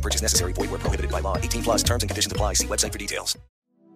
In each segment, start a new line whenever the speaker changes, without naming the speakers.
No purchase necessary. Void where prohibited by law. 18 plus terms and conditions apply. See website for details.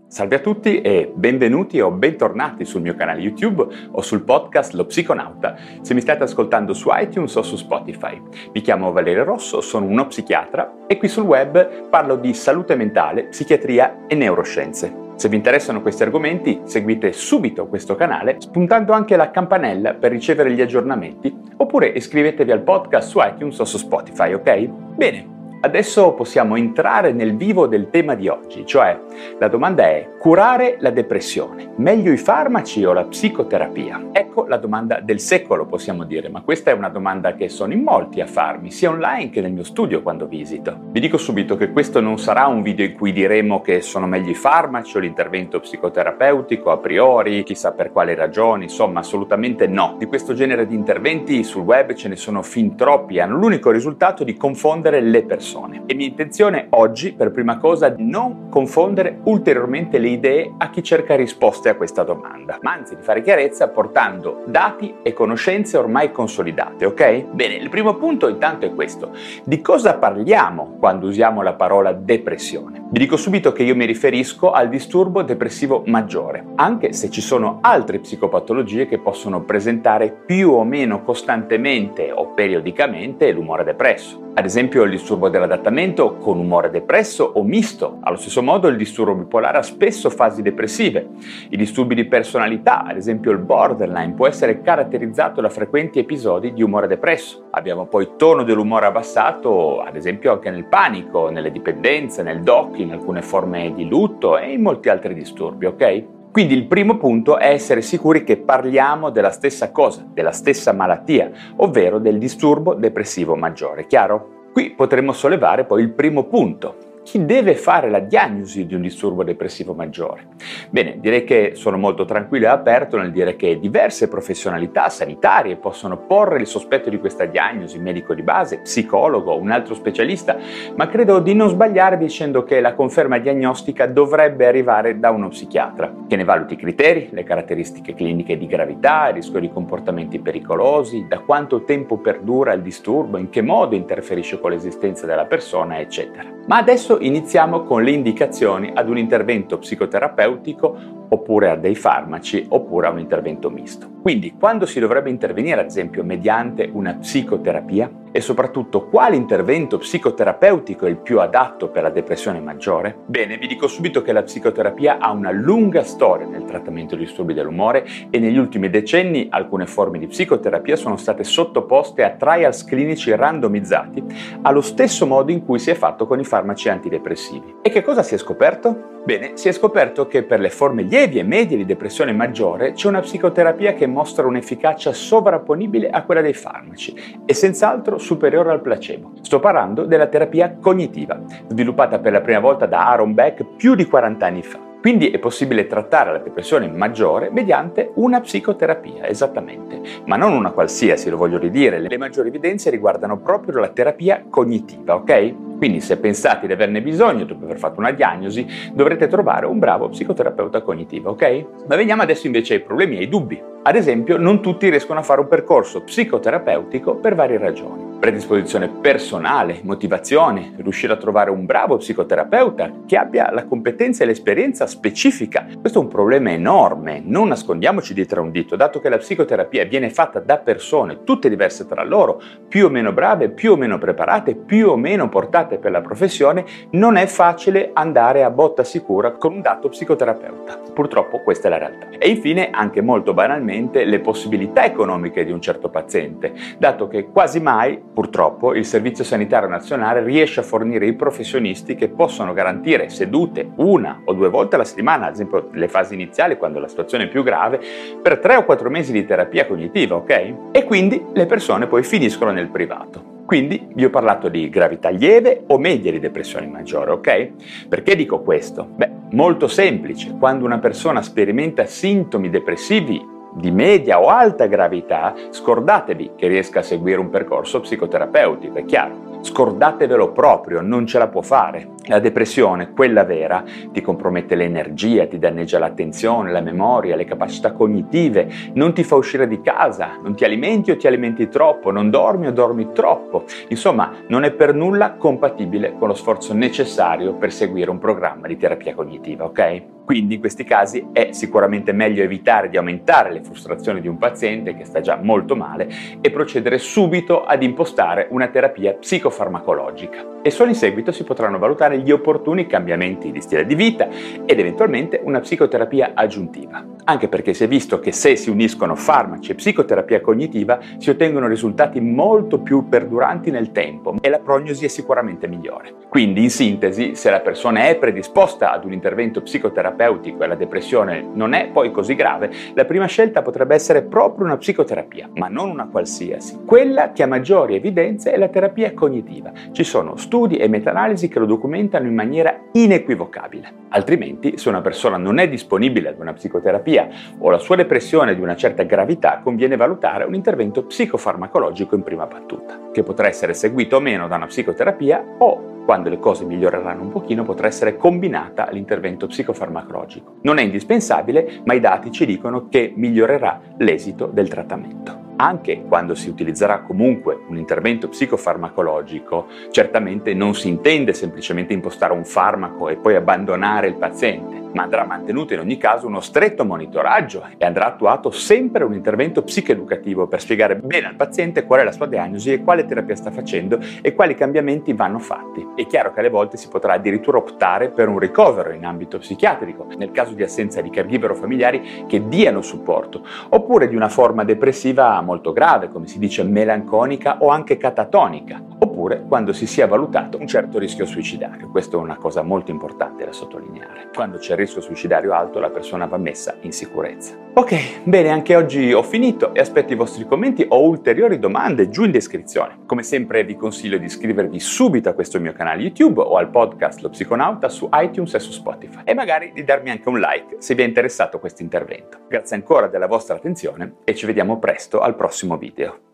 Salve a tutti e benvenuti o bentornati sul mio canale YouTube o sul podcast Lo Psiconauta se mi state ascoltando su iTunes o su Spotify. Mi chiamo Valerio Rosso, sono uno psichiatra e qui sul web parlo di salute mentale, psichiatria e neuroscienze. Se vi interessano questi argomenti, seguite subito questo canale spuntando anche la campanella per ricevere gli aggiornamenti oppure iscrivetevi al podcast su iTunes o su Spotify, ok? Bene, Adesso possiamo entrare nel vivo del tema di oggi, cioè la domanda è curare la depressione, meglio i farmaci o la psicoterapia? Ecco la domanda del secolo possiamo dire, ma questa è una domanda che sono in molti a farmi, sia online che nel mio studio quando visito. Vi dico subito che questo non sarà un video in cui diremo che sono meglio i farmaci o l'intervento psicoterapeutico a priori, chissà per quali ragioni, insomma assolutamente no. Di questo genere di interventi sul web ce ne sono fin troppi, hanno l'unico risultato di confondere le persone persone. E mia intenzione oggi, per prima cosa, non confondere ulteriormente le idee a chi cerca risposte a questa domanda, ma anzi di fare chiarezza portando dati e conoscenze ormai consolidate, ok? Bene, il primo punto intanto è questo. Di cosa parliamo quando usiamo la parola depressione? Vi dico subito che io mi riferisco al disturbo depressivo maggiore, anche se ci sono altre psicopatologie che possono presentare più o meno costantemente o periodicamente l'umore depresso. Ad esempio il disturbo dell'adattamento con umore depresso o misto. Allo stesso modo il disturbo bipolare ha spesso fasi depressive. I disturbi di personalità, ad esempio il borderline, può essere caratterizzato da frequenti episodi di umore depresso. Abbiamo poi tono dell'umore abbassato, ad esempio anche nel panico, nelle dipendenze, nel DOC, in alcune forme di lutto e in molti altri disturbi, ok? Quindi il primo punto è essere sicuri che parliamo della stessa cosa, della stessa malattia, ovvero del disturbo depressivo maggiore, chiaro? Qui potremmo sollevare poi il primo punto, chi deve fare la diagnosi di un disturbo depressivo maggiore? Bene, direi che sono molto tranquillo e aperto nel dire che diverse professionalità sanitarie possono porre il sospetto di questa diagnosi, medico di base, psicologo, un altro specialista, ma credo di non sbagliare dicendo che la conferma diagnostica dovrebbe arrivare da uno psichiatra, che ne valuti i criteri, le caratteristiche cliniche di gravità, il rischio di comportamenti pericolosi, da quanto tempo perdura il disturbo, in che modo interferisce con l'esistenza della persona, eccetera. Ma adesso iniziamo con le indicazioni ad un intervento psicoterapeutico oppure a dei farmaci oppure a un intervento misto. Quindi quando si dovrebbe intervenire ad esempio mediante una psicoterapia e soprattutto quale intervento psicoterapeutico è il più adatto per la depressione maggiore? Bene, vi dico subito che la psicoterapia ha una lunga storia nel trattamento di disturbi dell'umore e negli ultimi decenni alcune forme di psicoterapia sono state sottoposte a trials clinici randomizzati allo stesso modo in cui si è fatto con i farmaci antidepressivi. E che cosa si è scoperto? Bene, si è scoperto che per le forme lievi e medie di depressione maggiore c'è una psicoterapia che mostra un'efficacia sovrapponibile a quella dei farmaci e senz'altro superiore al placebo. Sto parlando della terapia cognitiva, sviluppata per la prima volta da Aaron Beck più di 40 anni fa. Quindi è possibile trattare la depressione maggiore mediante una psicoterapia, esattamente, ma non una qualsiasi, lo voglio ridire, le maggiori evidenze riguardano proprio la terapia cognitiva, ok? Quindi se pensate di averne bisogno dopo aver fatto una diagnosi, dovrete trovare un bravo psicoterapeuta cognitivo, ok? Ma veniamo adesso invece ai problemi e ai dubbi. Ad esempio, non tutti riescono a fare un percorso psicoterapeutico per varie ragioni predisposizione personale, motivazione, riuscire a trovare un bravo psicoterapeuta che abbia la competenza e l'esperienza specifica. Questo è un problema enorme, non nascondiamoci dietro un dito, dato che la psicoterapia viene fatta da persone tutte diverse tra loro, più o meno brave, più o meno preparate, più o meno portate per la professione, non è facile andare a botta sicura con un dato psicoterapeuta. Purtroppo questa è la realtà. E infine, anche molto banalmente, le possibilità economiche di un certo paziente, dato che quasi mai Purtroppo il Servizio Sanitario Nazionale riesce a fornire i professionisti che possono garantire sedute una o due volte alla settimana, ad esempio nelle fasi iniziali quando la situazione è più grave, per tre o quattro mesi di terapia cognitiva, ok? E quindi le persone poi finiscono nel privato. Quindi vi ho parlato di gravità lieve o media di depressione maggiore, ok? Perché dico questo? Beh, molto semplice. Quando una persona sperimenta sintomi depressivi di media o alta gravità, scordatevi che riesca a seguire un percorso psicoterapeutico, è chiaro. Scordatevelo proprio, non ce la può fare. La depressione, quella vera, ti compromette l'energia, ti danneggia l'attenzione, la memoria, le capacità cognitive, non ti fa uscire di casa, non ti alimenti o ti alimenti troppo, non dormi o dormi troppo. Insomma, non è per nulla compatibile con lo sforzo necessario per seguire un programma di terapia cognitiva, ok? Quindi in questi casi è sicuramente meglio evitare di aumentare le frustrazioni di un paziente che sta già molto male e procedere subito ad impostare una terapia psicofarmacologica. E solo in seguito si potranno valutare gli opportuni cambiamenti di stile di vita ed eventualmente una psicoterapia aggiuntiva. Anche perché si è visto che se si uniscono farmaci e psicoterapia cognitiva si ottengono risultati molto più perduranti nel tempo e la prognosi è sicuramente migliore. Quindi in sintesi, se la persona è predisposta ad un intervento psicoterapeutico terapeutico e la depressione non è poi così grave, la prima scelta potrebbe essere proprio una psicoterapia, ma non una qualsiasi. Quella che ha maggiori evidenze è la terapia cognitiva. Ci sono studi e meta-analisi che lo documentano in maniera inequivocabile. Altrimenti, se una persona non è disponibile ad una psicoterapia o la sua depressione è di una certa gravità, conviene valutare un intervento psicofarmacologico in prima battuta, che potrà essere seguito o meno da una psicoterapia o quando le cose miglioreranno un pochino, potrà essere combinata all'intervento psicofarmacologico. Non è indispensabile, ma i dati ci dicono che migliorerà l'esito del trattamento. Anche quando si utilizzerà comunque un intervento psicofarmacologico, certamente non si intende semplicemente impostare un farmaco e poi abbandonare il paziente ma andrà mantenuto in ogni caso uno stretto monitoraggio e andrà attuato sempre un intervento psicoeducativo per spiegare bene al paziente qual è la sua diagnosi e quale terapia sta facendo e quali cambiamenti vanno fatti. È chiaro che alle volte si potrà addirittura optare per un ricovero in ambito psichiatrico, nel caso di assenza di caregiver o familiari che diano supporto, oppure di una forma depressiva molto grave, come si dice melanconica o anche catatonica, oppure quando si sia valutato un certo rischio suicidario. Questa è una cosa molto importante da sottolineare. Quando c'è il rischio suicidario alto la persona va messa in sicurezza. Ok, bene, anche oggi ho finito e aspetto i vostri commenti o ulteriori domande giù in descrizione. Come sempre vi consiglio di iscrivervi subito a questo mio canale YouTube o al podcast Lo Psiconauta su iTunes e su Spotify e magari di darmi anche un like se vi è interessato questo intervento. Grazie ancora della vostra attenzione e ci vediamo presto al prossimo video.